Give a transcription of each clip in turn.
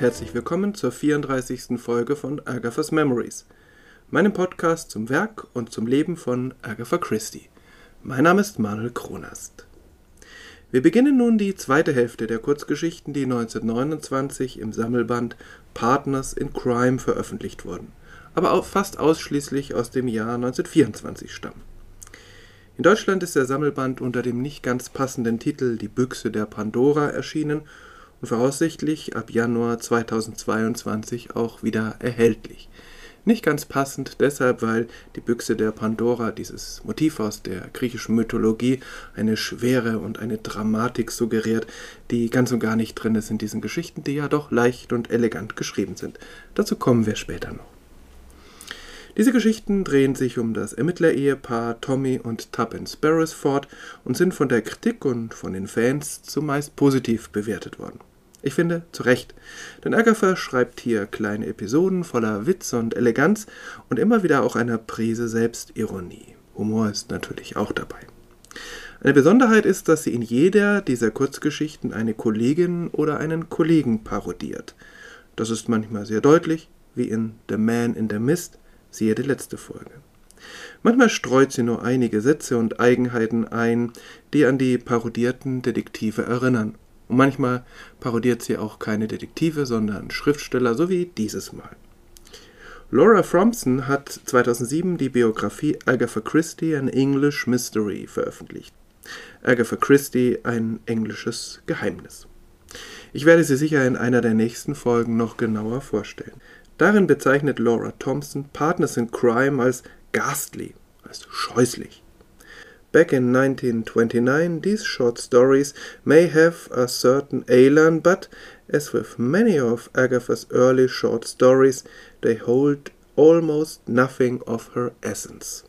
Herzlich willkommen zur 34. Folge von Agatha's Memories, meinem Podcast zum Werk und zum Leben von Agatha Christie. Mein Name ist Manuel Kronast. Wir beginnen nun die zweite Hälfte der Kurzgeschichten, die 1929 im Sammelband Partners in Crime veröffentlicht wurden, aber auch fast ausschließlich aus dem Jahr 1924 stammen. In Deutschland ist der Sammelband unter dem nicht ganz passenden Titel Die Büchse der Pandora erschienen und voraussichtlich ab Januar 2022 auch wieder erhältlich. Nicht ganz passend deshalb, weil die Büchse der Pandora, dieses Motiv aus der griechischen Mythologie, eine Schwere und eine Dramatik suggeriert, die ganz und gar nicht drin ist in diesen Geschichten, die ja doch leicht und elegant geschrieben sind. Dazu kommen wir später noch. Diese Geschichten drehen sich um das Ermittlerehepaar Tommy und Tuppence Beresford und sind von der Kritik und von den Fans zumeist positiv bewertet worden. Ich finde, zu Recht. Denn Agatha schreibt hier kleine Episoden voller Witz und Eleganz und immer wieder auch einer Prise Selbstironie. Humor ist natürlich auch dabei. Eine Besonderheit ist, dass sie in jeder dieser Kurzgeschichten eine Kollegin oder einen Kollegen parodiert. Das ist manchmal sehr deutlich, wie in The Man in the Mist, siehe die letzte Folge. Manchmal streut sie nur einige Sätze und Eigenheiten ein, die an die parodierten Detektive erinnern und manchmal parodiert sie auch keine Detektive, sondern Schriftsteller, so wie dieses Mal. Laura Fromson hat 2007 die Biografie Agatha Christie An English Mystery veröffentlicht. Agatha Christie ein englisches Geheimnis. Ich werde sie sicher in einer der nächsten Folgen noch genauer vorstellen. Darin bezeichnet Laura Thompson Partners in Crime als ghastly, als scheußlich. Back in 1929, these short stories may have a certain elan, but, as with many of Agatha's early short stories, they hold almost nothing of her essence.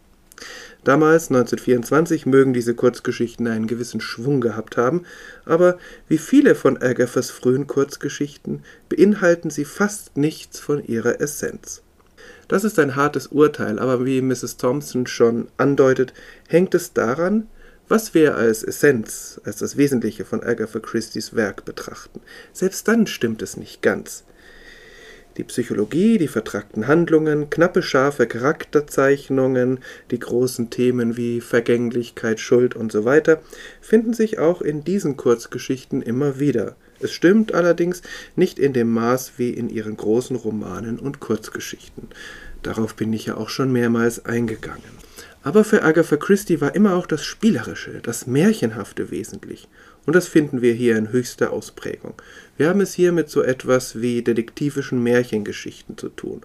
Damals, 1924, mögen diese Kurzgeschichten einen gewissen Schwung gehabt haben, aber wie viele von Agathas frühen Kurzgeschichten beinhalten sie fast nichts von ihrer Essenz. Das ist ein hartes Urteil, aber wie Mrs. Thompson schon andeutet, hängt es daran, was wir als Essenz, als das Wesentliche von Agatha Christie's Werk betrachten. Selbst dann stimmt es nicht ganz. Die Psychologie, die vertrackten Handlungen, knappe, scharfe Charakterzeichnungen, die großen Themen wie Vergänglichkeit, Schuld und so weiter finden sich auch in diesen Kurzgeschichten immer wieder. Es stimmt allerdings nicht in dem Maß wie in ihren großen Romanen und Kurzgeschichten. Darauf bin ich ja auch schon mehrmals eingegangen. Aber für Agatha Christie war immer auch das Spielerische, das Märchenhafte wesentlich. Und das finden wir hier in höchster Ausprägung. Wir haben es hier mit so etwas wie detektivischen Märchengeschichten zu tun.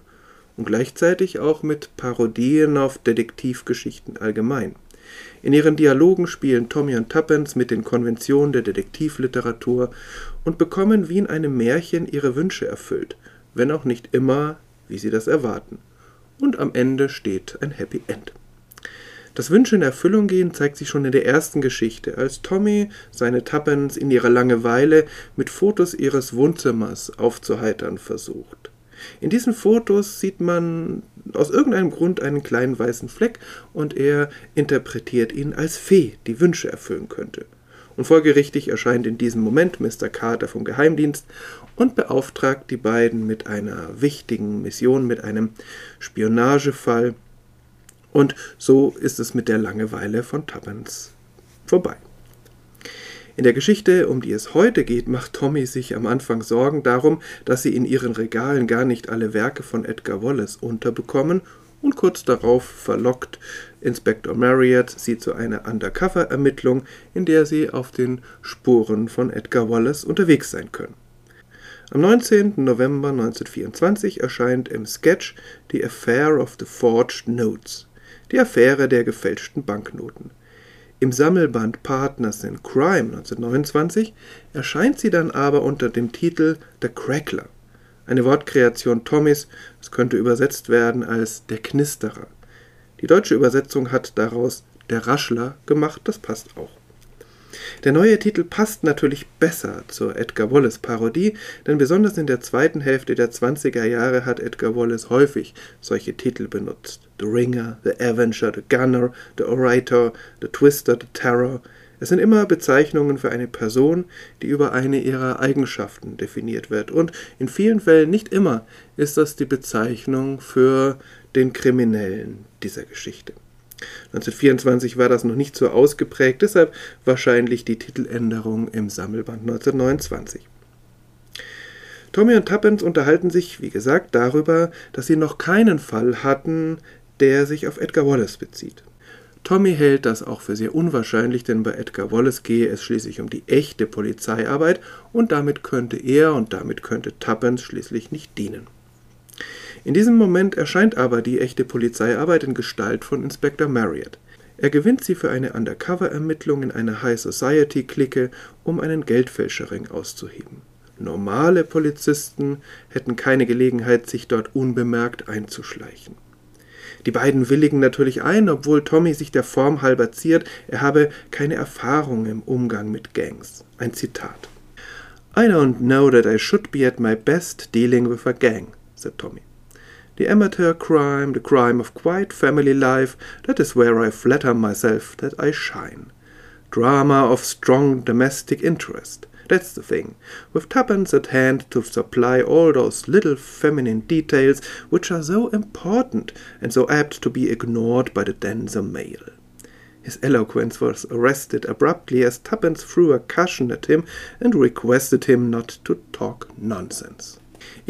Und gleichzeitig auch mit Parodien auf Detektivgeschichten allgemein. In ihren Dialogen spielen Tommy und Tuppence mit den Konventionen der Detektivliteratur und bekommen wie in einem Märchen ihre Wünsche erfüllt, wenn auch nicht immer, wie sie das erwarten und am Ende steht ein Happy End. Das Wünsche in Erfüllung gehen zeigt sich schon in der ersten Geschichte, als Tommy seine Tuppence in ihrer Langeweile mit Fotos ihres Wohnzimmers aufzuheitern versucht. In diesen Fotos sieht man aus irgendeinem Grund einen kleinen weißen Fleck und er interpretiert ihn als Fee, die Wünsche erfüllen könnte. Und folgerichtig erscheint in diesem Moment Mr. Carter vom Geheimdienst und beauftragt die beiden mit einer wichtigen Mission, mit einem Spionagefall. Und so ist es mit der Langeweile von Tuppence vorbei. In der Geschichte, um die es heute geht, macht Tommy sich am Anfang Sorgen darum, dass sie in ihren Regalen gar nicht alle Werke von Edgar Wallace unterbekommen und kurz darauf verlockt Inspector Marriott sie zu einer Undercover-Ermittlung, in der sie auf den Spuren von Edgar Wallace unterwegs sein können. Am 19. November 1924 erscheint im Sketch The Affair of the Forged Notes, die Affäre der gefälschten Banknoten. Im Sammelband Partners in Crime 1929 erscheint sie dann aber unter dem Titel The Crackler, eine Wortkreation Tommys, es könnte übersetzt werden als der Knisterer. Die deutsche Übersetzung hat daraus der Raschler gemacht, das passt auch. Der neue Titel passt natürlich besser zur Edgar Wallace Parodie, denn besonders in der zweiten Hälfte der 20er Jahre hat Edgar Wallace häufig solche Titel benutzt. The Ringer, The Avenger, The Gunner, The Orator, The Twister, The Terror. Es sind immer Bezeichnungen für eine Person, die über eine ihrer Eigenschaften definiert wird. Und in vielen Fällen, nicht immer, ist das die Bezeichnung für den Kriminellen dieser Geschichte. 1924 war das noch nicht so ausgeprägt, deshalb wahrscheinlich die Titeländerung im Sammelband 1929. Tommy und Tuppence unterhalten sich, wie gesagt, darüber, dass sie noch keinen Fall hatten, der sich auf Edgar Wallace bezieht. Tommy hält das auch für sehr unwahrscheinlich, denn bei Edgar Wallace gehe es schließlich um die echte Polizeiarbeit und damit könnte er und damit könnte Tuppence schließlich nicht dienen. In diesem Moment erscheint aber die echte Polizeiarbeit in Gestalt von Inspector Marriott. Er gewinnt sie für eine Undercover-Ermittlung in einer High Society-Clique, um einen Geldfälscherring auszuheben. Normale Polizisten hätten keine Gelegenheit, sich dort unbemerkt einzuschleichen. Die beiden willigen natürlich ein, obwohl Tommy sich der Form halber ziert, er habe keine Erfahrung im Umgang mit Gangs. Ein Zitat. I don't know that I should be at my best dealing with a gang, said Tommy. The amateur crime, the crime of quiet family life, that is where I flatter myself that I shine. Drama of strong domestic interest. That's the thing. With tuppence at hand to supply all those little feminine details which are so important and so apt to be ignored by the denser male. His eloquence was arrested abruptly as Tuppence threw a cushion at him and requested him not to talk nonsense.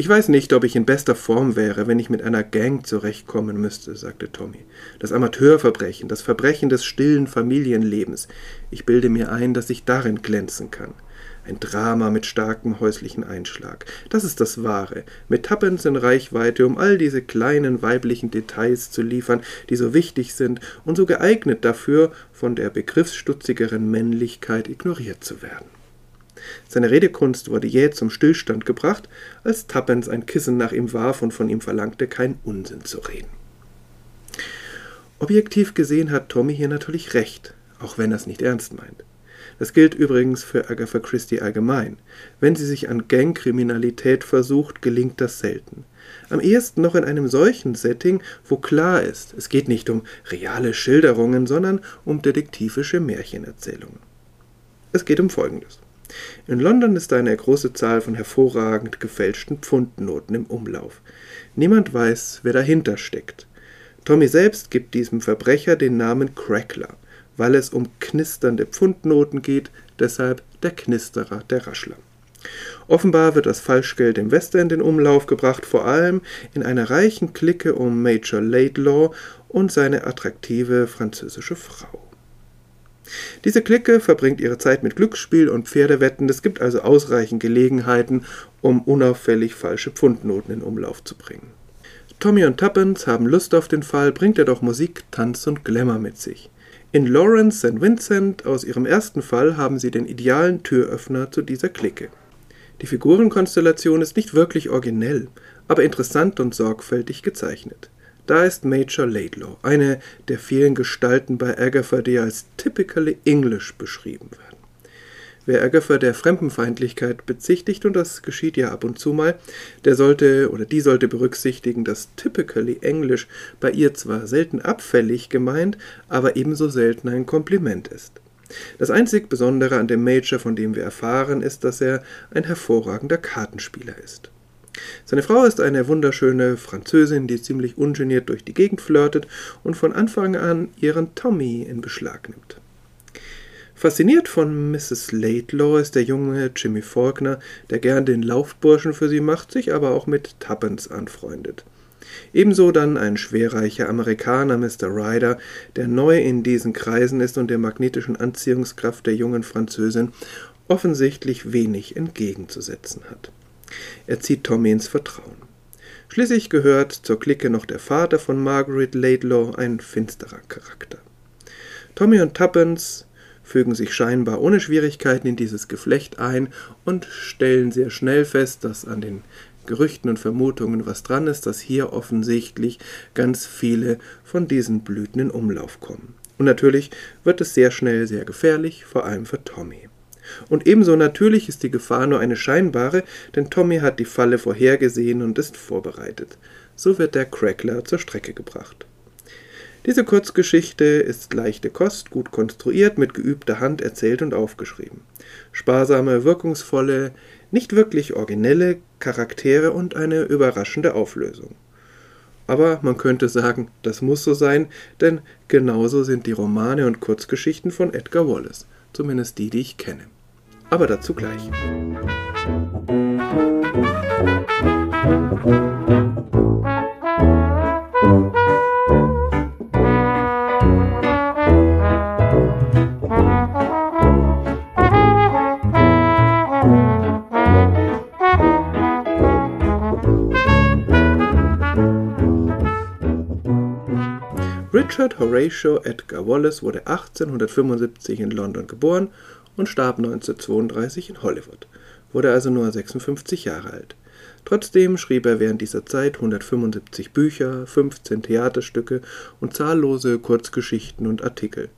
Ich weiß nicht, ob ich in bester Form wäre, wenn ich mit einer Gang zurechtkommen müsste, sagte Tommy. Das Amateurverbrechen, das Verbrechen des stillen Familienlebens. Ich bilde mir ein, dass ich darin glänzen kann. Ein Drama mit starkem häuslichen Einschlag. Das ist das Wahre. Mit Tuppence in Reichweite, um all diese kleinen weiblichen Details zu liefern, die so wichtig sind und so geeignet dafür, von der begriffsstutzigeren Männlichkeit ignoriert zu werden. Seine Redekunst wurde jäh zum Stillstand gebracht, als Tuppence ein Kissen nach ihm warf und von ihm verlangte, keinen Unsinn zu reden. Objektiv gesehen hat Tommy hier natürlich recht, auch wenn er es nicht ernst meint. Das gilt übrigens für Agatha Christie allgemein. Wenn sie sich an Gangkriminalität versucht, gelingt das selten. Am ehesten noch in einem solchen Setting, wo klar ist, es geht nicht um reale Schilderungen, sondern um detektivische Märchenerzählungen. Es geht um Folgendes. In London ist eine große Zahl von hervorragend gefälschten Pfundnoten im Umlauf. Niemand weiß, wer dahinter steckt. Tommy selbst gibt diesem Verbrecher den Namen Crackler weil es um knisternde Pfundnoten geht, deshalb der Knisterer, der Raschler. Offenbar wird das Falschgeld im Westend in Umlauf gebracht, vor allem in einer reichen Clique um Major Laidlaw und seine attraktive französische Frau. Diese Clique verbringt ihre Zeit mit Glücksspiel und Pferdewetten, es gibt also ausreichend Gelegenheiten, um unauffällig falsche Pfundnoten in Umlauf zu bringen. Tommy und Tuppence haben Lust auf den Fall, bringt er doch Musik, Tanz und Glamour mit sich. In Lawrence St. Vincent aus ihrem ersten Fall haben sie den idealen Türöffner zu dieser Clique. Die Figurenkonstellation ist nicht wirklich originell, aber interessant und sorgfältig gezeichnet. Da ist Major Laidlaw, eine der vielen Gestalten bei Agatha, die als typically English beschrieben werden. Wer Agatha der Fremdenfeindlichkeit bezichtigt, und das geschieht ja ab und zu mal, der sollte oder die sollte berücksichtigen, dass typically English bei ihr zwar selten abfällig gemeint, aber ebenso selten ein Kompliment ist. Das einzig Besondere an dem Major, von dem wir erfahren, ist, dass er ein hervorragender Kartenspieler ist. Seine Frau ist eine wunderschöne Französin, die ziemlich ungeniert durch die Gegend flirtet und von Anfang an ihren Tommy in Beschlag nimmt. Fasziniert von Mrs. Laidlaw ist der junge Jimmy Faulkner, der gern den Laufburschen für sie macht, sich aber auch mit Tuppence anfreundet. Ebenso dann ein schwerreicher Amerikaner, Mr. Ryder, der neu in diesen Kreisen ist und der magnetischen Anziehungskraft der jungen Französin offensichtlich wenig entgegenzusetzen hat. Er zieht Tommy ins Vertrauen. Schließlich gehört zur Clique noch der Vater von Margaret Laidlaw, ein finsterer Charakter. Tommy und Tuppence fügen sich scheinbar ohne Schwierigkeiten in dieses Geflecht ein und stellen sehr schnell fest, dass an den Gerüchten und Vermutungen was dran ist, dass hier offensichtlich ganz viele von diesen Blüten in Umlauf kommen. Und natürlich wird es sehr schnell sehr gefährlich, vor allem für Tommy. Und ebenso natürlich ist die Gefahr nur eine scheinbare, denn Tommy hat die Falle vorhergesehen und ist vorbereitet. So wird der Crackler zur Strecke gebracht. Diese Kurzgeschichte ist leichte Kost, gut konstruiert, mit geübter Hand erzählt und aufgeschrieben. Sparsame, wirkungsvolle, nicht wirklich originelle Charaktere und eine überraschende Auflösung. Aber man könnte sagen, das muss so sein, denn genauso sind die Romane und Kurzgeschichten von Edgar Wallace, zumindest die, die ich kenne. Aber dazu gleich. Richard Horatio Edgar Wallace wurde 1875 in London geboren und starb 1932 in Hollywood, wurde also nur 56 Jahre alt. Trotzdem schrieb er während dieser Zeit 175 Bücher, 15 Theaterstücke und zahllose Kurzgeschichten und Artikel.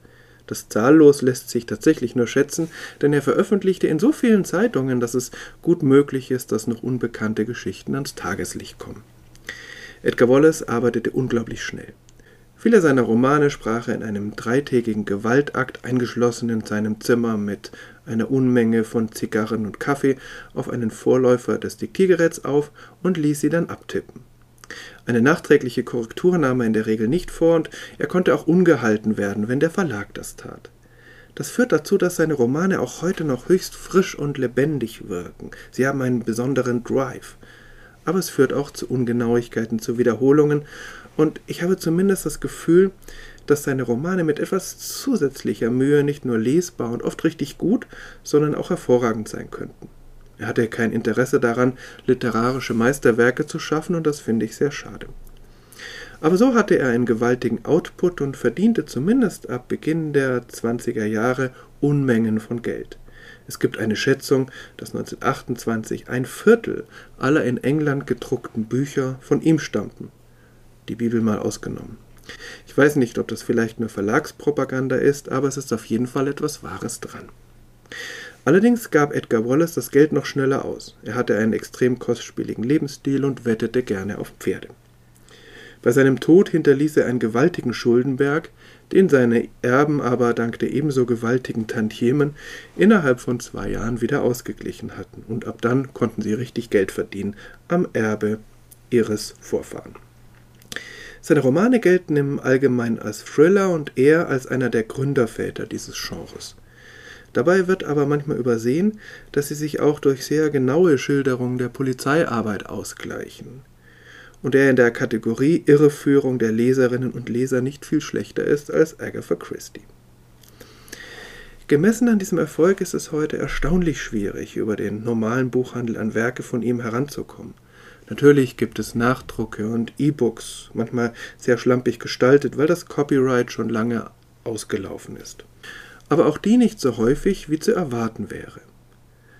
Das zahllos lässt sich tatsächlich nur schätzen, denn er veröffentlichte in so vielen Zeitungen, dass es gut möglich ist, dass noch unbekannte Geschichten ans Tageslicht kommen. Edgar Wallace arbeitete unglaublich schnell. Viele seiner Romane sprach er in einem dreitägigen Gewaltakt eingeschlossen in seinem Zimmer mit einer Unmenge von Zigarren und Kaffee auf einen Vorläufer des Diktiergeräts auf und ließ sie dann abtippen. Eine nachträgliche Korrektur nahm er in der Regel nicht vor und er konnte auch ungehalten werden, wenn der Verlag das tat. Das führt dazu, dass seine Romane auch heute noch höchst frisch und lebendig wirken. Sie haben einen besonderen Drive. Aber es führt auch zu Ungenauigkeiten, zu Wiederholungen und ich habe zumindest das Gefühl, dass seine Romane mit etwas zusätzlicher Mühe nicht nur lesbar und oft richtig gut, sondern auch hervorragend sein könnten. Er hatte kein Interesse daran, literarische Meisterwerke zu schaffen, und das finde ich sehr schade. Aber so hatte er einen gewaltigen Output und verdiente zumindest ab Beginn der 20er Jahre Unmengen von Geld. Es gibt eine Schätzung, dass 1928 ein Viertel aller in England gedruckten Bücher von ihm stammten die Bibel mal ausgenommen. Ich weiß nicht, ob das vielleicht nur Verlagspropaganda ist, aber es ist auf jeden Fall etwas Wahres dran. Allerdings gab Edgar Wallace das Geld noch schneller aus. Er hatte einen extrem kostspieligen Lebensstil und wettete gerne auf Pferde. Bei seinem Tod hinterließ er einen gewaltigen Schuldenberg, den seine Erben aber dank der ebenso gewaltigen Tantiemen innerhalb von zwei Jahren wieder ausgeglichen hatten, und ab dann konnten sie richtig Geld verdienen am Erbe ihres Vorfahren. Seine Romane gelten im Allgemeinen als Thriller und er als einer der Gründerväter dieses Genres. Dabei wird aber manchmal übersehen, dass sie sich auch durch sehr genaue Schilderungen der Polizeiarbeit ausgleichen und er in der Kategorie Irreführung der Leserinnen und Leser nicht viel schlechter ist als Agatha Christie. Gemessen an diesem Erfolg ist es heute erstaunlich schwierig, über den normalen Buchhandel an Werke von ihm heranzukommen. Natürlich gibt es Nachdrucke und E-Books, manchmal sehr schlampig gestaltet, weil das Copyright schon lange ausgelaufen ist. Aber auch die nicht so häufig, wie zu erwarten wäre.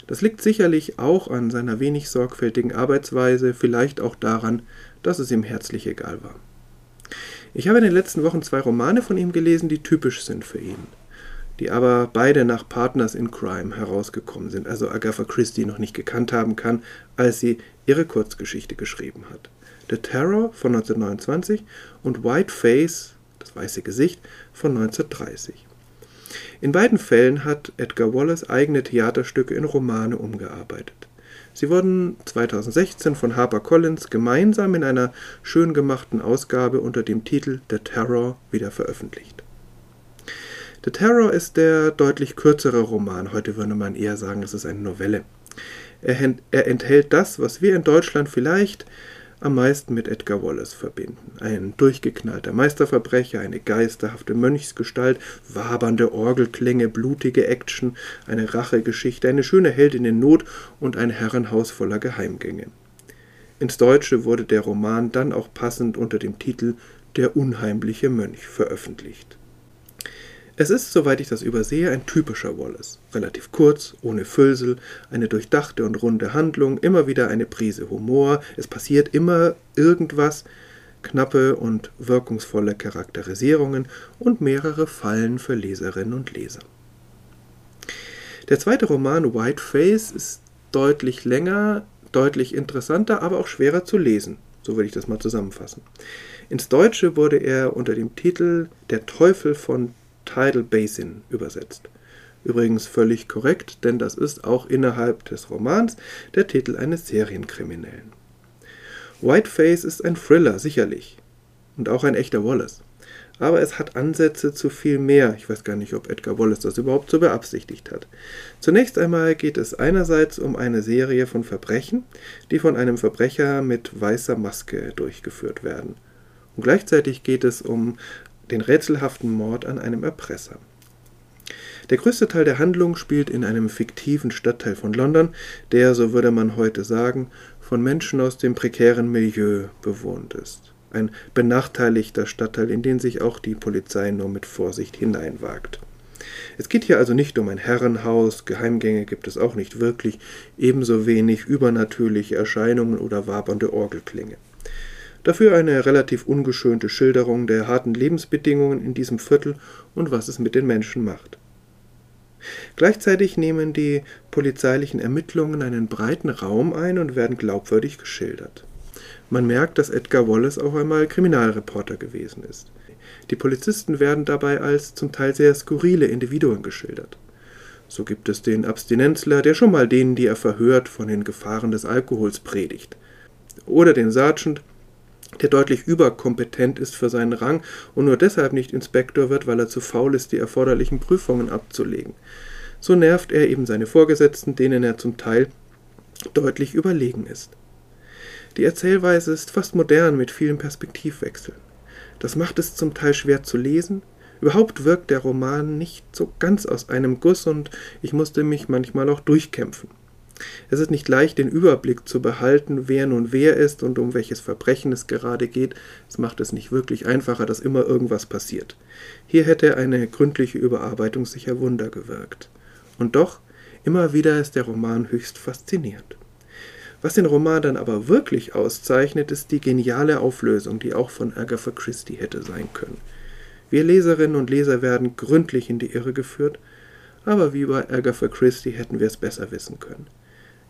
Das liegt sicherlich auch an seiner wenig sorgfältigen Arbeitsweise, vielleicht auch daran, dass es ihm herzlich egal war. Ich habe in den letzten Wochen zwei Romane von ihm gelesen, die typisch sind für ihn die aber beide nach Partners in Crime herausgekommen sind, also Agatha Christie noch nicht gekannt haben kann, als sie ihre Kurzgeschichte geschrieben hat. The Terror von 1929 und White Face, das weiße Gesicht, von 1930. In beiden Fällen hat Edgar Wallace eigene Theaterstücke in Romane umgearbeitet. Sie wurden 2016 von HarperCollins gemeinsam in einer schön gemachten Ausgabe unter dem Titel The Terror wieder veröffentlicht. The Terror ist der deutlich kürzere Roman. Heute würde man eher sagen, es ist eine Novelle. Er, er enthält das, was wir in Deutschland vielleicht am meisten mit Edgar Wallace verbinden. Ein durchgeknallter Meisterverbrecher, eine geisterhafte Mönchsgestalt, wabernde Orgelklänge, blutige Action, eine Rachegeschichte, eine schöne Heldin in Not und ein Herrenhaus voller Geheimgänge. Ins Deutsche wurde der Roman dann auch passend unter dem Titel Der unheimliche Mönch veröffentlicht. Es ist, soweit ich das übersehe, ein typischer Wallace. Relativ kurz, ohne Füllsel, eine durchdachte und runde Handlung, immer wieder eine Prise Humor, es passiert immer irgendwas, knappe und wirkungsvolle Charakterisierungen und mehrere Fallen für Leserinnen und Leser. Der zweite Roman White Face ist deutlich länger, deutlich interessanter, aber auch schwerer zu lesen. So würde ich das mal zusammenfassen. Ins Deutsche wurde er unter dem Titel Der Teufel von Tidal Basin übersetzt. Übrigens völlig korrekt, denn das ist auch innerhalb des Romans der Titel eines Serienkriminellen. Whiteface ist ein Thriller, sicherlich. Und auch ein echter Wallace. Aber es hat Ansätze zu viel mehr. Ich weiß gar nicht, ob Edgar Wallace das überhaupt so beabsichtigt hat. Zunächst einmal geht es einerseits um eine Serie von Verbrechen, die von einem Verbrecher mit weißer Maske durchgeführt werden. Und gleichzeitig geht es um den rätselhaften Mord an einem Erpresser. Der größte Teil der Handlung spielt in einem fiktiven Stadtteil von London, der, so würde man heute sagen, von Menschen aus dem prekären Milieu bewohnt ist. Ein benachteiligter Stadtteil, in den sich auch die Polizei nur mit Vorsicht hineinwagt. Es geht hier also nicht um ein Herrenhaus, Geheimgänge gibt es auch nicht wirklich, ebenso wenig übernatürliche Erscheinungen oder wabernde Orgelklänge. Dafür eine relativ ungeschönte Schilderung der harten Lebensbedingungen in diesem Viertel und was es mit den Menschen macht. Gleichzeitig nehmen die polizeilichen Ermittlungen einen breiten Raum ein und werden glaubwürdig geschildert. Man merkt, dass Edgar Wallace auch einmal Kriminalreporter gewesen ist. Die Polizisten werden dabei als zum Teil sehr skurrile Individuen geschildert. So gibt es den Abstinenzler, der schon mal denen, die er verhört, von den Gefahren des Alkohols predigt. Oder den Sergeant, der deutlich überkompetent ist für seinen Rang und nur deshalb nicht Inspektor wird, weil er zu faul ist, die erforderlichen Prüfungen abzulegen. So nervt er eben seine Vorgesetzten, denen er zum Teil deutlich überlegen ist. Die Erzählweise ist fast modern mit vielen Perspektivwechseln. Das macht es zum Teil schwer zu lesen. Überhaupt wirkt der Roman nicht so ganz aus einem Guss und ich musste mich manchmal auch durchkämpfen. Es ist nicht leicht, den Überblick zu behalten, wer nun wer ist und um welches Verbrechen es gerade geht. Es macht es nicht wirklich einfacher, dass immer irgendwas passiert. Hier hätte eine gründliche Überarbeitung sicher Wunder gewirkt. Und doch, immer wieder ist der Roman höchst faszinierend. Was den Roman dann aber wirklich auszeichnet, ist die geniale Auflösung, die auch von Agatha Christie hätte sein können. Wir Leserinnen und Leser werden gründlich in die Irre geführt, aber wie bei Agatha Christie hätten wir es besser wissen können.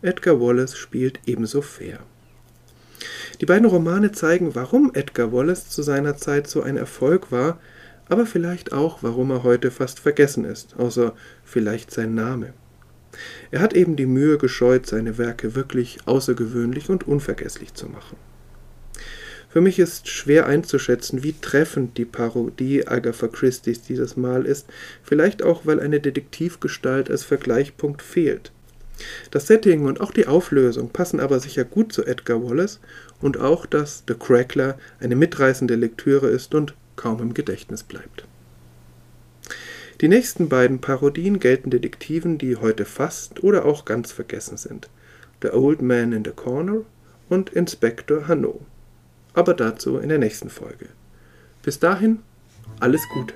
Edgar Wallace spielt ebenso fair. Die beiden Romane zeigen, warum Edgar Wallace zu seiner Zeit so ein Erfolg war, aber vielleicht auch, warum er heute fast vergessen ist, außer vielleicht sein Name. Er hat eben die Mühe gescheut, seine Werke wirklich außergewöhnlich und unvergesslich zu machen. Für mich ist schwer einzuschätzen, wie treffend die Parodie Agatha Christie's dieses Mal ist, vielleicht auch, weil eine Detektivgestalt als Vergleichspunkt fehlt. Das Setting und auch die Auflösung passen aber sicher gut zu Edgar Wallace und auch, dass The Crackler eine mitreißende Lektüre ist und kaum im Gedächtnis bleibt. Die nächsten beiden Parodien gelten Detektiven, die heute fast oder auch ganz vergessen sind. The Old Man in the Corner und Inspector Hanno. Aber dazu in der nächsten Folge. Bis dahin, alles Gute.